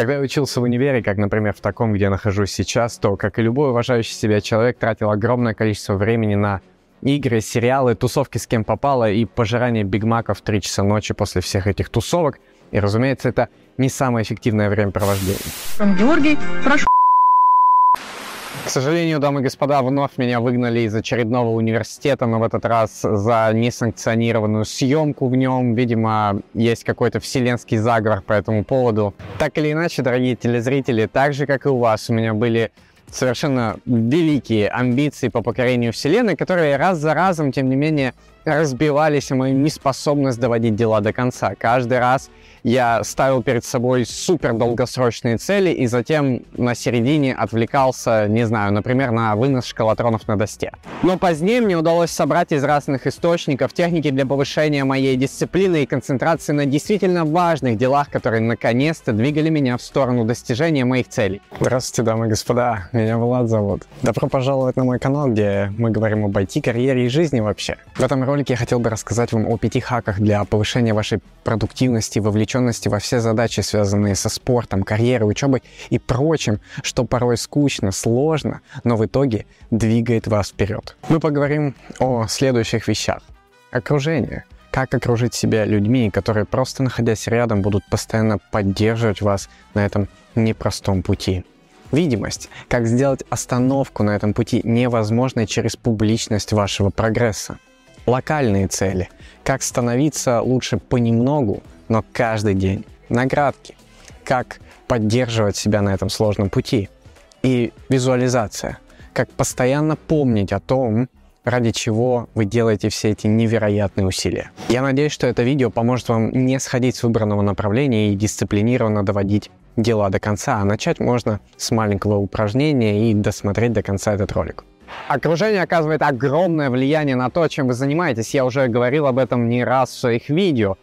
Когда я учился в универе, как, например, в таком, где я нахожусь сейчас, то, как и любой уважающий себя человек, тратил огромное количество времени на игры, сериалы, тусовки с кем попало и пожирание бигмаков в 3 часа ночи после всех этих тусовок. И, разумеется, это не самое эффективное времяпровождение. Георгий, прошу. К сожалению, дамы и господа, вновь меня выгнали из очередного университета, но в этот раз за несанкционированную съемку в нем. Видимо, есть какой-то вселенский заговор по этому поводу. Так или иначе, дорогие телезрители, так же, как и у вас, у меня были совершенно великие амбиции по покорению Вселенной, которые раз за разом, тем не менее, разбивались о мою неспособность доводить дела до конца. Каждый раз я ставил перед собой супер долгосрочные цели и затем на середине отвлекался, не знаю, например, на вынос шкалатронов на доске. Но позднее мне удалось собрать из разных источников техники для повышения моей дисциплины и концентрации на действительно важных делах, которые наконец-то двигали меня в сторону достижения моих целей. Здравствуйте, дамы и господа, меня Влад зовут. Добро пожаловать на мой канал, где мы говорим об IT, карьере и жизни вообще. В этом ролике я хотел бы рассказать вам о пяти хаках для повышения вашей продуктивности, вовлеченности во все задачи, связанные со спортом, карьерой, учебой и прочим, что порой скучно, сложно, но в итоге двигает вас вперед. Мы поговорим о следующих вещах. Окружение. Как окружить себя людьми, которые просто находясь рядом будут постоянно поддерживать вас на этом непростом пути. Видимость. Как сделать остановку на этом пути невозможной через публичность вашего прогресса локальные цели, как становиться лучше понемногу, но каждый день, наградки, как поддерживать себя на этом сложном пути и визуализация, как постоянно помнить о том, ради чего вы делаете все эти невероятные усилия. Я надеюсь, что это видео поможет вам не сходить с выбранного направления и дисциплинированно доводить дела до конца, а начать можно с маленького упражнения и досмотреть до конца этот ролик. Окружение оказывает огромное влияние на то, чем вы занимаетесь. Я уже говорил об этом не раз в своих видео.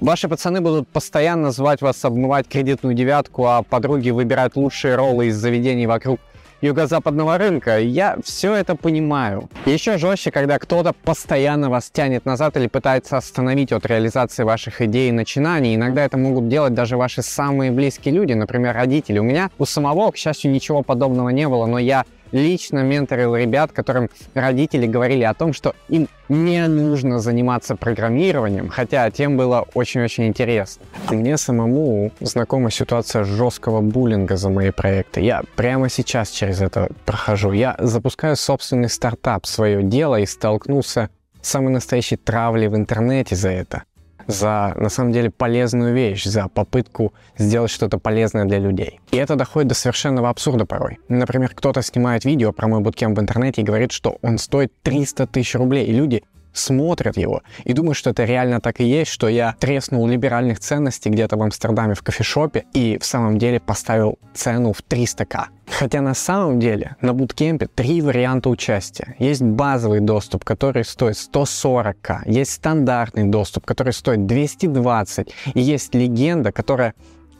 Ваши пацаны будут постоянно звать вас обмывать кредитную девятку, а подруги выбирать лучшие роллы из заведений вокруг юго-западного рынка. Я все это понимаю. Еще жестче, когда кто-то постоянно вас тянет назад или пытается остановить от реализации ваших идей и начинаний. Иногда это могут делать даже ваши самые близкие люди, например, родители. У меня у самого, к счастью, ничего подобного не было, но я лично менторил ребят, которым родители говорили о том, что им не нужно заниматься программированием, хотя тем было очень-очень интересно. Мне самому знакома ситуация жесткого буллинга за мои проекты. Я прямо сейчас через это прохожу. Я запускаю собственный стартап, свое дело и столкнулся с самой настоящей травлей в интернете за это за, на самом деле, полезную вещь, за попытку сделать что-то полезное для людей. И это доходит до совершенного абсурда порой. Например, кто-то снимает видео про мой буткемп в интернете и говорит, что он стоит 300 тысяч рублей, и люди смотрят его и думают, что это реально так и есть, что я треснул либеральных ценностей где-то в Амстердаме в кофешопе и в самом деле поставил цену в 300к. Хотя на самом деле на буткемпе три варианта участия. Есть базовый доступ, который стоит 140к, есть стандартный доступ, который стоит 220, и есть легенда, которая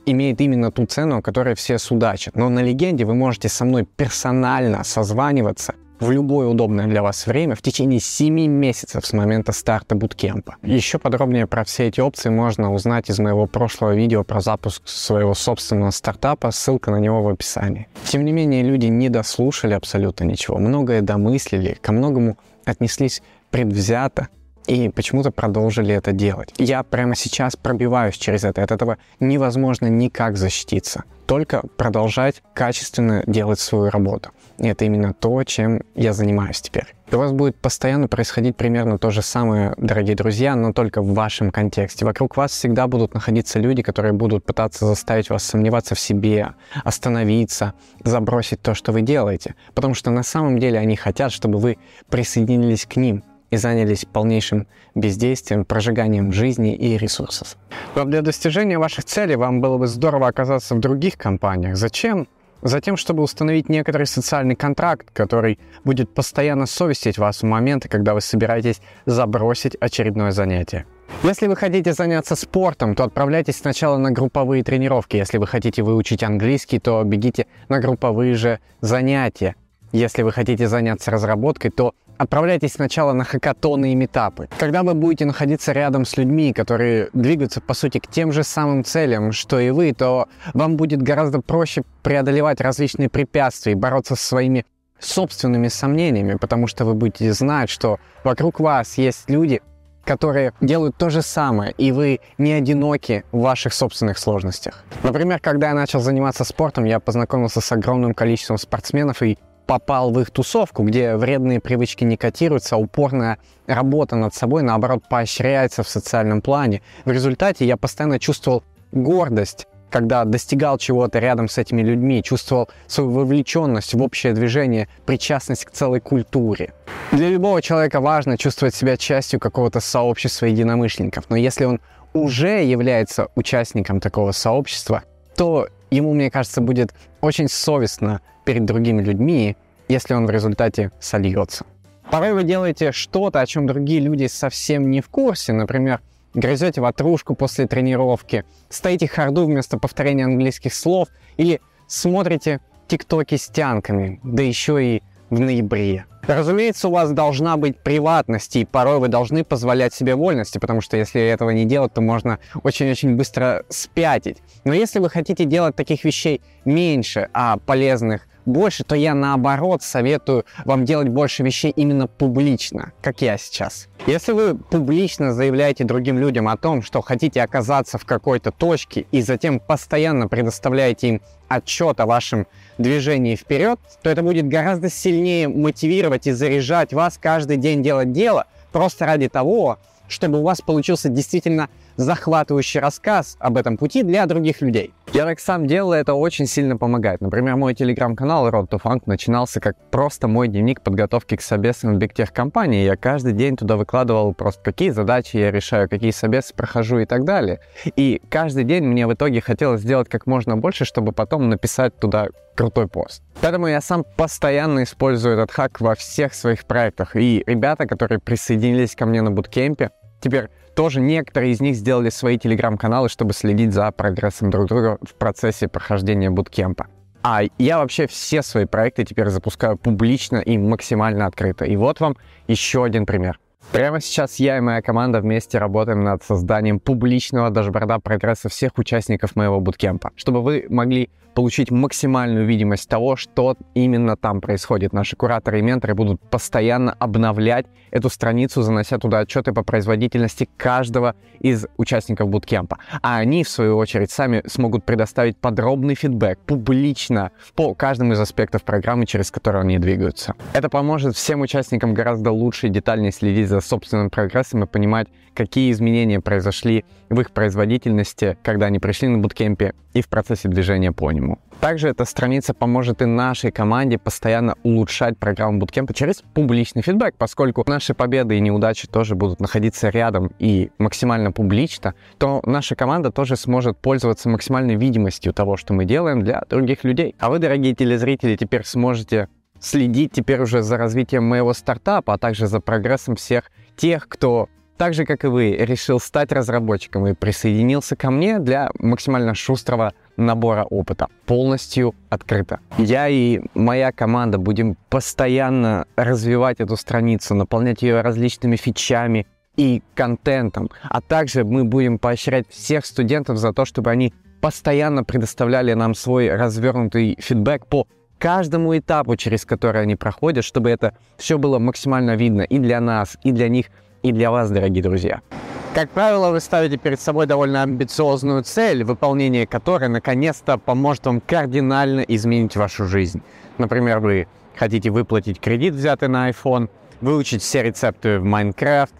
имеет именно ту цену, о которой все судачат. Но на легенде вы можете со мной персонально созваниваться в любое удобное для вас время в течение 7 месяцев с момента старта буткемпа. Еще подробнее про все эти опции можно узнать из моего прошлого видео про запуск своего собственного стартапа, ссылка на него в описании. Тем не менее, люди не дослушали абсолютно ничего, многое домыслили, ко многому отнеслись предвзято, и почему-то продолжили это делать. Я прямо сейчас пробиваюсь через это. От этого невозможно никак защититься. Только продолжать качественно делать свою работу. И это именно то, чем я занимаюсь теперь. У вас будет постоянно происходить примерно то же самое, дорогие друзья, но только в вашем контексте. Вокруг вас всегда будут находиться люди, которые будут пытаться заставить вас сомневаться в себе, остановиться, забросить то, что вы делаете. Потому что на самом деле они хотят, чтобы вы присоединились к ним, и занялись полнейшим бездействием, прожиганием жизни и ресурсов. Но для достижения ваших целей вам было бы здорово оказаться в других компаниях. Зачем? Затем, чтобы установить некоторый социальный контракт, который будет постоянно совестить вас в моменты, когда вы собираетесь забросить очередное занятие. Если вы хотите заняться спортом, то отправляйтесь сначала на групповые тренировки. Если вы хотите выучить английский, то бегите на групповые же занятия. Если вы хотите заняться разработкой, то отправляйтесь сначала на хакатоны и метапы. Когда вы будете находиться рядом с людьми, которые двигаются, по сути, к тем же самым целям, что и вы, то вам будет гораздо проще преодолевать различные препятствия и бороться со своими собственными сомнениями, потому что вы будете знать, что вокруг вас есть люди, которые делают то же самое, и вы не одиноки в ваших собственных сложностях. Например, когда я начал заниматься спортом, я познакомился с огромным количеством спортсменов и попал в их тусовку, где вредные привычки не котируются, а упорная работа над собой, наоборот, поощряется в социальном плане. В результате я постоянно чувствовал гордость когда достигал чего-то рядом с этими людьми, чувствовал свою вовлеченность в общее движение, причастность к целой культуре. Для любого человека важно чувствовать себя частью какого-то сообщества единомышленников, но если он уже является участником такого сообщества, то ему, мне кажется, будет очень совестно перед другими людьми, если он в результате сольется. Порой вы делаете что-то, о чем другие люди совсем не в курсе. Например, грызете ватрушку после тренировки, стоите харду вместо повторения английских слов или смотрите тиктоки с тянками, да еще и в ноябре. Разумеется, у вас должна быть приватность, и порой вы должны позволять себе вольности, потому что если этого не делать, то можно очень-очень быстро спятить. Но если вы хотите делать таких вещей меньше, а полезных больше, то я наоборот советую вам делать больше вещей именно публично, как я сейчас. Если вы публично заявляете другим людям о том, что хотите оказаться в какой-то точке и затем постоянно предоставляете им отчет о вашем движении вперед, то это будет гораздо сильнее мотивировать и заряжать вас каждый день делать дело, просто ради того, чтобы у вас получился действительно захватывающий рассказ об этом пути для других людей. Я так сам делал, это очень сильно помогает. Например, мой телеграм-канал Road to Funk начинался как просто мой дневник подготовки к собесам в бигтех компании. Я каждый день туда выкладывал просто какие задачи я решаю, какие собесы прохожу и так далее. И каждый день мне в итоге хотелось сделать как можно больше, чтобы потом написать туда крутой пост. Поэтому я сам постоянно использую этот хак во всех своих проектах. И ребята, которые присоединились ко мне на буткемпе, теперь тоже некоторые из них сделали свои телеграм-каналы, чтобы следить за прогрессом друг друга в процессе прохождения буткемпа. А я вообще все свои проекты теперь запускаю публично и максимально открыто. И вот вам еще один пример. Прямо сейчас я и моя команда вместе работаем над созданием публичного дашборда прогресса всех участников моего буткемпа, чтобы вы могли получить максимальную видимость того, что именно там происходит. Наши кураторы и менторы будут постоянно обновлять эту страницу, занося туда отчеты по производительности каждого из участников буткемпа. А они, в свою очередь, сами смогут предоставить подробный фидбэк публично по каждому из аспектов программы, через которые они двигаются. Это поможет всем участникам гораздо лучше и детальнее следить за собственным прогрессом и понимать, какие изменения произошли в их производительности, когда они пришли на буткемпе и в процессе движения по нему. Также эта страница поможет и нашей команде постоянно улучшать программу буткемпа через публичный фидбэк, поскольку наши победы и неудачи тоже будут находиться рядом и максимально публично, то наша команда тоже сможет пользоваться максимальной видимостью того, что мы делаем для других людей. А вы, дорогие телезрители, теперь сможете следить теперь уже за развитием моего стартапа, а также за прогрессом всех тех, кто так же, как и вы, решил стать разработчиком и присоединился ко мне для максимально шустрого набора опыта. Полностью открыто. Я и моя команда будем постоянно развивать эту страницу, наполнять ее различными фичами и контентом. А также мы будем поощрять всех студентов за то, чтобы они постоянно предоставляли нам свой развернутый фидбэк по каждому этапу, через который они проходят, чтобы это все было максимально видно и для нас, и для них, и для вас, дорогие друзья. Как правило, вы ставите перед собой довольно амбициозную цель, выполнение которой наконец-то поможет вам кардинально изменить вашу жизнь. Например, вы хотите выплатить кредит, взятый на iPhone, выучить все рецепты в Minecraft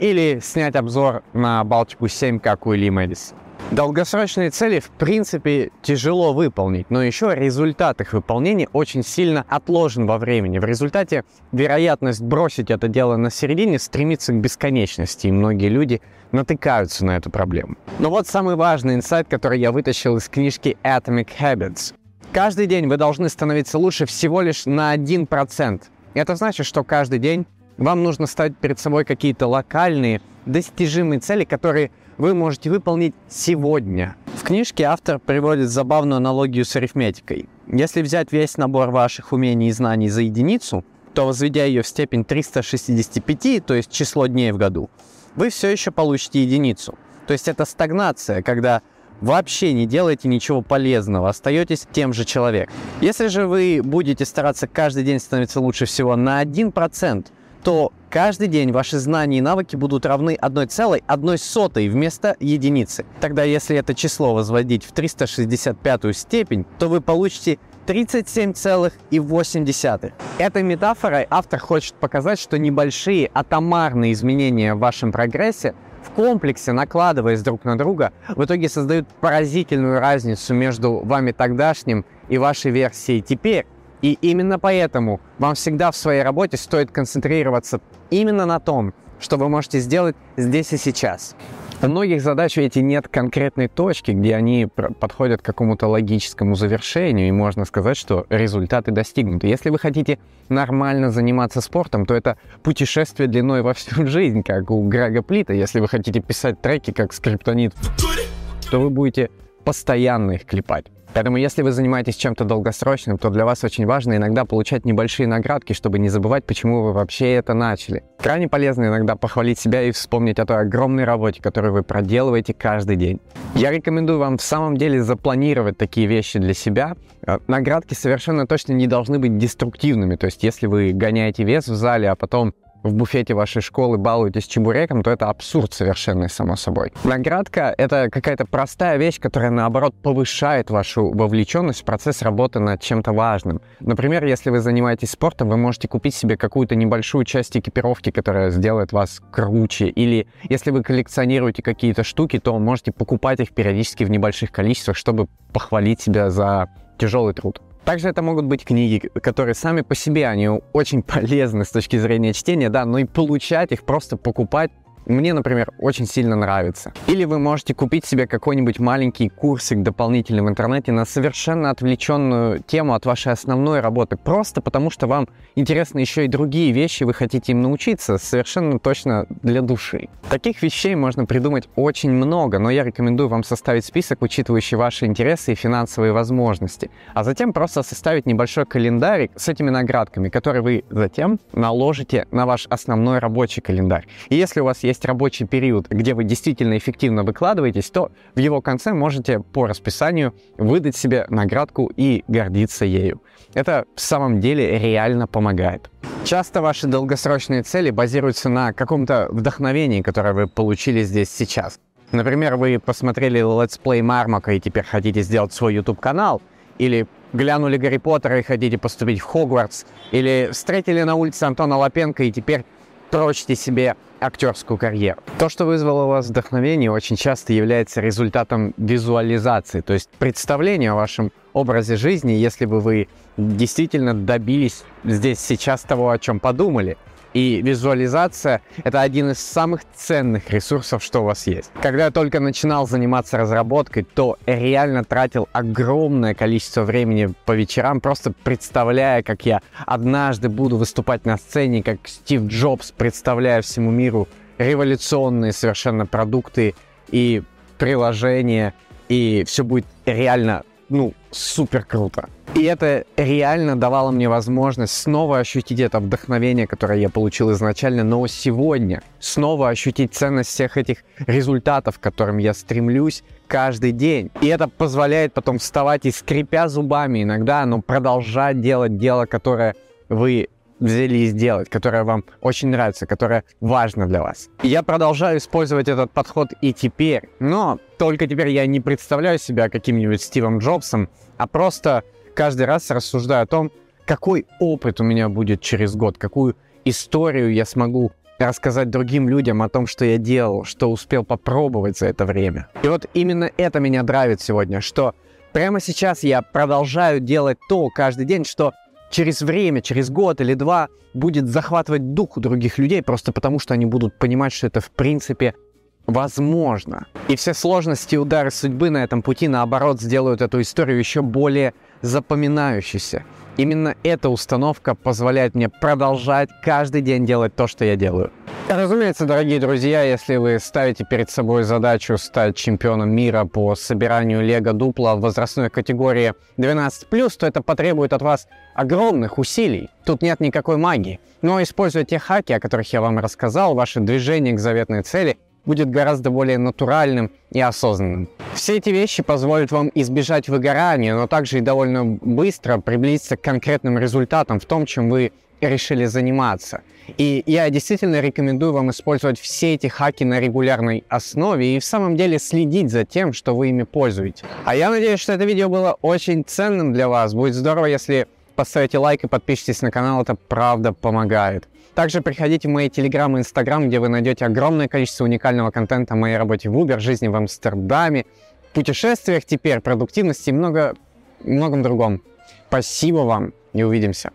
или снять обзор на Балтику 7, как Уилли Мэдисон. Долгосрочные цели, в принципе, тяжело выполнить, но еще результат их выполнения очень сильно отложен во времени. В результате вероятность бросить это дело на середине стремится к бесконечности, и многие люди натыкаются на эту проблему. Но вот самый важный инсайт, который я вытащил из книжки Atomic Habits. Каждый день вы должны становиться лучше всего лишь на 1%. Это значит, что каждый день вам нужно ставить перед собой какие-то локальные, достижимые цели, которые вы можете выполнить сегодня. В книжке автор приводит забавную аналогию с арифметикой. Если взять весь набор ваших умений и знаний за единицу, то возведя ее в степень 365, то есть число дней в году, вы все еще получите единицу. То есть это стагнация, когда вообще не делаете ничего полезного, остаетесь тем же человеком. Если же вы будете стараться каждый день становиться лучше всего на 1%, то каждый день ваши знания и навыки будут равны 1,1 вместо единицы. Тогда если это число возводить в 365 степень, то вы получите 37,8. Этой метафорой автор хочет показать, что небольшие атомарные изменения в вашем прогрессе в комплексе, накладываясь друг на друга, в итоге создают поразительную разницу между вами тогдашним и вашей версией теперь. И именно поэтому вам всегда в своей работе стоит концентрироваться именно на том, что вы можете сделать здесь и сейчас. У многих задач ведь нет конкретной точки, где они подходят к какому-то логическому завершению, и можно сказать, что результаты достигнуты. Если вы хотите нормально заниматься спортом, то это путешествие длиной во всю жизнь, как у Грега Плита. Если вы хотите писать треки, как скриптонит, то вы будете постоянно их клепать. Поэтому если вы занимаетесь чем-то долгосрочным, то для вас очень важно иногда получать небольшие наградки, чтобы не забывать, почему вы вообще это начали. Крайне полезно иногда похвалить себя и вспомнить о той огромной работе, которую вы проделываете каждый день. Я рекомендую вам в самом деле запланировать такие вещи для себя. Э, наградки совершенно точно не должны быть деструктивными. То есть если вы гоняете вес в зале, а потом в буфете вашей школы балуетесь чебуреком, то это абсурд совершенный, само собой. Наградка — это какая-то простая вещь, которая, наоборот, повышает вашу вовлеченность в процесс работы над чем-то важным. Например, если вы занимаетесь спортом, вы можете купить себе какую-то небольшую часть экипировки, которая сделает вас круче. Или если вы коллекционируете какие-то штуки, то можете покупать их периодически в небольших количествах, чтобы похвалить себя за тяжелый труд. Также это могут быть книги, которые сами по себе, они очень полезны с точки зрения чтения, да, но и получать их, просто покупать мне, например, очень сильно нравится. Или вы можете купить себе какой-нибудь маленький курсик дополнительный в интернете на совершенно отвлеченную тему от вашей основной работы, просто потому что вам интересны еще и другие вещи, вы хотите им научиться, совершенно точно для души. Таких вещей можно придумать очень много, но я рекомендую вам составить список, учитывающий ваши интересы и финансовые возможности, а затем просто составить небольшой календарик с этими наградками, которые вы затем наложите на ваш основной рабочий календарь. И если у вас есть есть рабочий период, где вы действительно эффективно выкладываетесь, то в его конце можете по расписанию выдать себе наградку и гордиться ею. Это в самом деле реально помогает. Часто ваши долгосрочные цели базируются на каком-то вдохновении, которое вы получили здесь сейчас. Например, вы посмотрели Let's Play Мармока и теперь хотите сделать свой YouTube-канал, или глянули Гарри Поттера и хотите поступить в Хогвартс, или встретили на улице Антона Лапенко и теперь прочите себе актерскую карьеру. То, что вызвало у вас вдохновение, очень часто является результатом визуализации, то есть представления о вашем образе жизни, если бы вы действительно добились здесь сейчас того, о чем подумали. И визуализация — это один из самых ценных ресурсов, что у вас есть. Когда я только начинал заниматься разработкой, то реально тратил огромное количество времени по вечерам, просто представляя, как я однажды буду выступать на сцене, как Стив Джобс, представляя всему миру революционные совершенно продукты и приложения, и все будет реально, ну, супер круто. И это реально давало мне возможность снова ощутить это вдохновение, которое я получил изначально, но сегодня снова ощутить ценность всех этих результатов, к которым я стремлюсь каждый день. И это позволяет потом вставать и скрипя зубами иногда, но продолжать делать дело, которое вы взялись делать, которое вам очень нравится, которое важно для вас. И я продолжаю использовать этот подход и теперь, но только теперь я не представляю себя каким-нибудь Стивом Джобсом, а просто каждый раз рассуждаю о том, какой опыт у меня будет через год, какую историю я смогу рассказать другим людям о том, что я делал, что успел попробовать за это время. И вот именно это меня драйвит сегодня, что прямо сейчас я продолжаю делать то каждый день, что через время, через год или два будет захватывать дух у других людей, просто потому что они будут понимать, что это в принципе возможно. И все сложности и удары судьбы на этом пути, наоборот, сделают эту историю еще более запоминающейся. Именно эта установка позволяет мне продолжать каждый день делать то, что я делаю. Разумеется, дорогие друзья, если вы ставите перед собой задачу стать чемпионом мира по собиранию лего дупла в возрастной категории 12+, то это потребует от вас огромных усилий. Тут нет никакой магии. Но используя те хаки, о которых я вам рассказал, ваше движение к заветной цели будет гораздо более натуральным и осознанным. Все эти вещи позволят вам избежать выгорания, но также и довольно быстро приблизиться к конкретным результатам в том, чем вы решили заниматься. И я действительно рекомендую вам использовать все эти хаки на регулярной основе и в самом деле следить за тем, что вы ими пользуетесь. А я надеюсь, что это видео было очень ценным для вас. Будет здорово, если поставите лайк и подпишитесь на канал, это правда помогает. Также приходите в мои телеграм и инстаграм, где вы найдете огромное количество уникального контента о моей работе в Uber, жизни в Амстердаме, путешествиях теперь, продуктивности и много, многом другом. Спасибо вам и увидимся.